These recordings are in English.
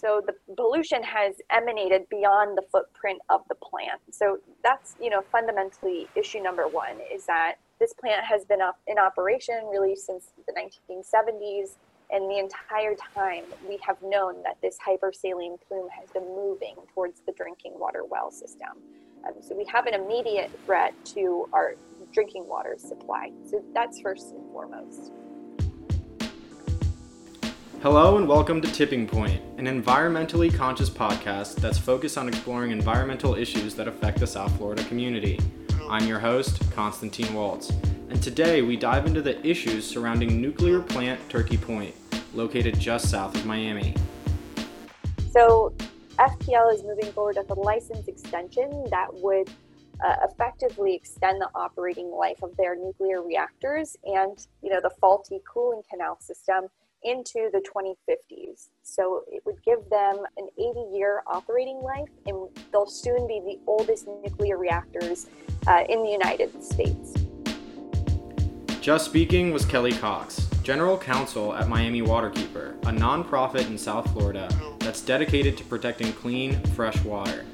So the pollution has emanated beyond the footprint of the plant. So that's, you know, fundamentally issue number one is that this plant has been up in operation really since the 1970s. And the entire time we have known that this hypersaline plume has been moving towards the drinking water well system. Um, so we have an immediate threat to our drinking water supply. So that's first and foremost. Hello and welcome to Tipping Point, an environmentally conscious podcast that's focused on exploring environmental issues that affect the South Florida community. I'm your host, Constantine Waltz, and today we dive into the issues surrounding nuclear plant Turkey Point, located just south of Miami. So, FPL is moving forward with a license extension that would uh, effectively extend the operating life of their nuclear reactors and you know the faulty cooling canal system into the 2050s. So it would give them an 80 year operating life, and they'll soon be the oldest nuclear reactors uh, in the United States. Just speaking was Kelly Cox, General Counsel at Miami Waterkeeper, a nonprofit in South Florida that's dedicated to protecting clean, fresh water.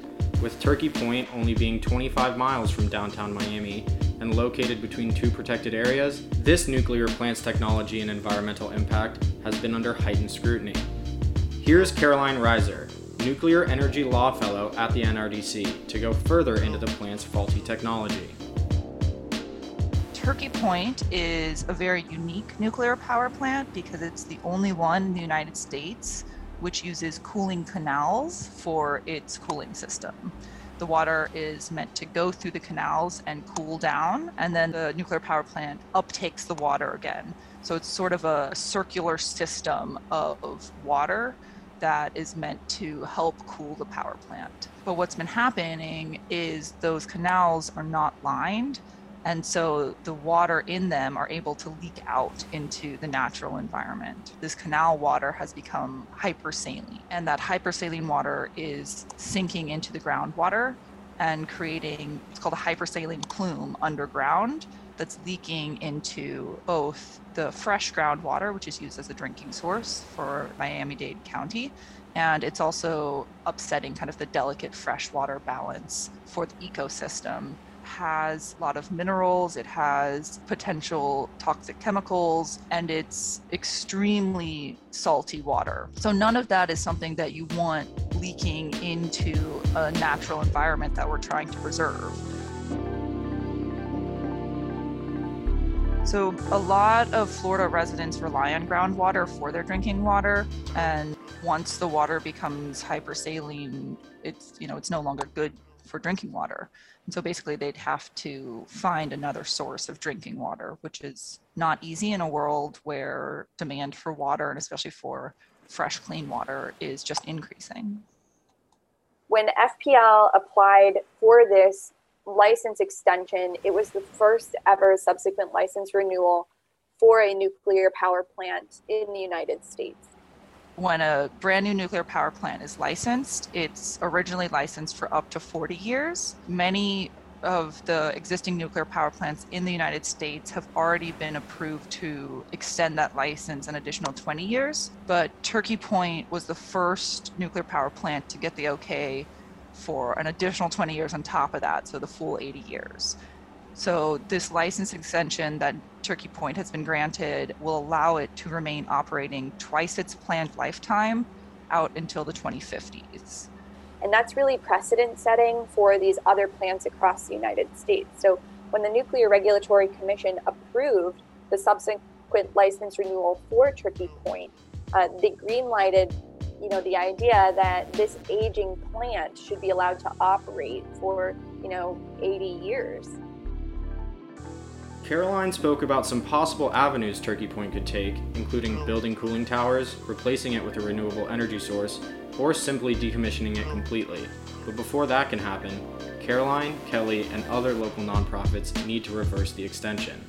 With Turkey Point only being 25 miles from downtown Miami, and located between two protected areas, this nuclear plant's technology and environmental impact has been under heightened scrutiny. Here's Caroline Reiser, Nuclear Energy Law Fellow at the NRDC, to go further into the plant's faulty technology. Turkey Point is a very unique nuclear power plant because it's the only one in the United States which uses cooling canals for its cooling system the water is meant to go through the canals and cool down, and then the nuclear power plant uptakes the water again. So it's sort of a circular system of water that is meant to help cool the power plant. But what's been happening is those canals are not lined and so the water in them are able to leak out into the natural environment. This canal water has become hypersaline, and that hypersaline water is sinking into the groundwater and creating what's called a hypersaline plume underground that's leaking into both the fresh groundwater, which is used as a drinking source for Miami Dade County, and it's also upsetting kind of the delicate freshwater balance for the ecosystem has a lot of minerals, it has potential toxic chemicals, and it's extremely salty water. So, none of that is something that you want leaking into a natural environment that we're trying to preserve. So, a lot of Florida residents rely on groundwater for their drinking water. And once the water becomes hypersaline, it's, you know, it's no longer good for drinking water. And so basically, they'd have to find another source of drinking water, which is not easy in a world where demand for water, and especially for fresh, clean water, is just increasing. When FPL applied for this license extension, it was the first ever subsequent license renewal for a nuclear power plant in the United States when a brand new nuclear power plant is licensed, it's originally licensed for up to 40 years. Many of the existing nuclear power plants in the United States have already been approved to extend that license an additional 20 years. But Turkey Point was the first nuclear power plant to get the okay for an additional 20 years on top of that, so the full 80 years. So, this license extension that Turkey Point has been granted will allow it to remain operating twice its planned lifetime out until the 2050s. And that's really precedent setting for these other plants across the United States. So, when the Nuclear Regulatory Commission approved the subsequent license renewal for Turkey Point, uh, they greenlighted you know the idea that this aging plant should be allowed to operate for you know 80 years Caroline spoke about some possible avenues Turkey Point could take, including building cooling towers, replacing it with a renewable energy source, or simply decommissioning it completely. But before that can happen, Caroline, Kelly, and other local nonprofits need to reverse the extension.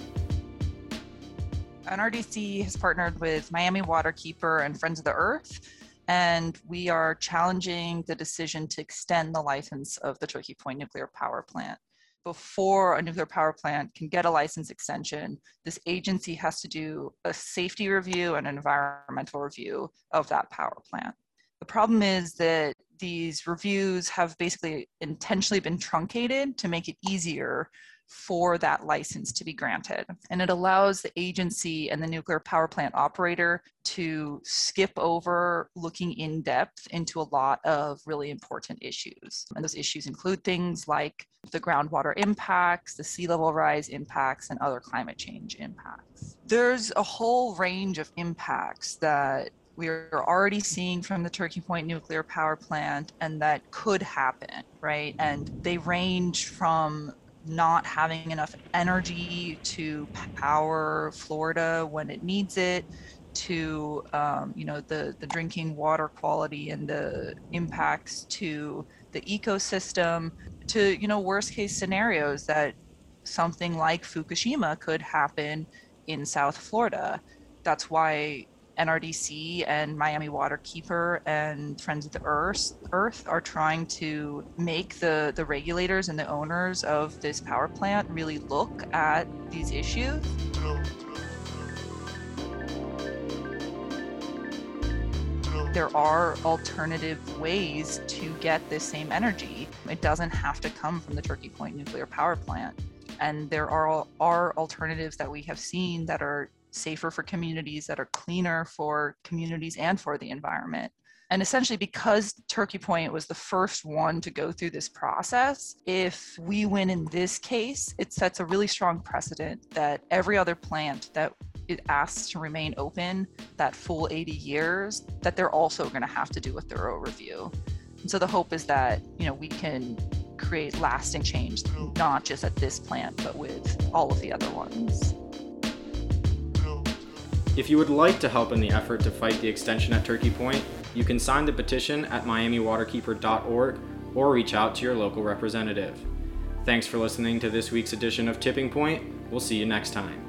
NRDC has partnered with Miami Waterkeeper and Friends of the Earth, and we are challenging the decision to extend the license of the Turkey Point nuclear power plant before a nuclear power plant can get a license extension, this agency has to do a safety review and an environmental review of that power plant. The problem is that these reviews have basically intentionally been truncated to make it easier for that license to be granted. And it allows the agency and the nuclear power plant operator to skip over looking in depth into a lot of really important issues. And those issues include things like the groundwater impacts, the sea level rise impacts, and other climate change impacts. There's a whole range of impacts that we are already seeing from the Turkey Point nuclear power plant and that could happen, right? And they range from not having enough energy to power Florida when it needs it to um, you know the the drinking water quality and the impacts to the ecosystem to you know worst case scenarios that something like Fukushima could happen in South Florida. That's why NRDC and Miami Waterkeeper and Friends of the Earth, Earth are trying to make the, the regulators and the owners of this power plant really look at these issues. There are alternative ways to get this same energy. It doesn't have to come from the Turkey Point nuclear power plant. And there are, are alternatives that we have seen that are safer for communities, that are cleaner for communities and for the environment. And essentially, because Turkey Point was the first one to go through this process, if we win in this case, it sets a really strong precedent that every other plant that it asks to remain open that full 80 years, that they're also going to have to do a thorough review. And so the hope is that, you know, we can create lasting change, not just at this plant, but with all of the other ones. If you would like to help in the effort to fight the extension at Turkey Point, you can sign the petition at miamiwaterkeeper.org or reach out to your local representative. Thanks for listening to this week's edition of Tipping Point. We'll see you next time.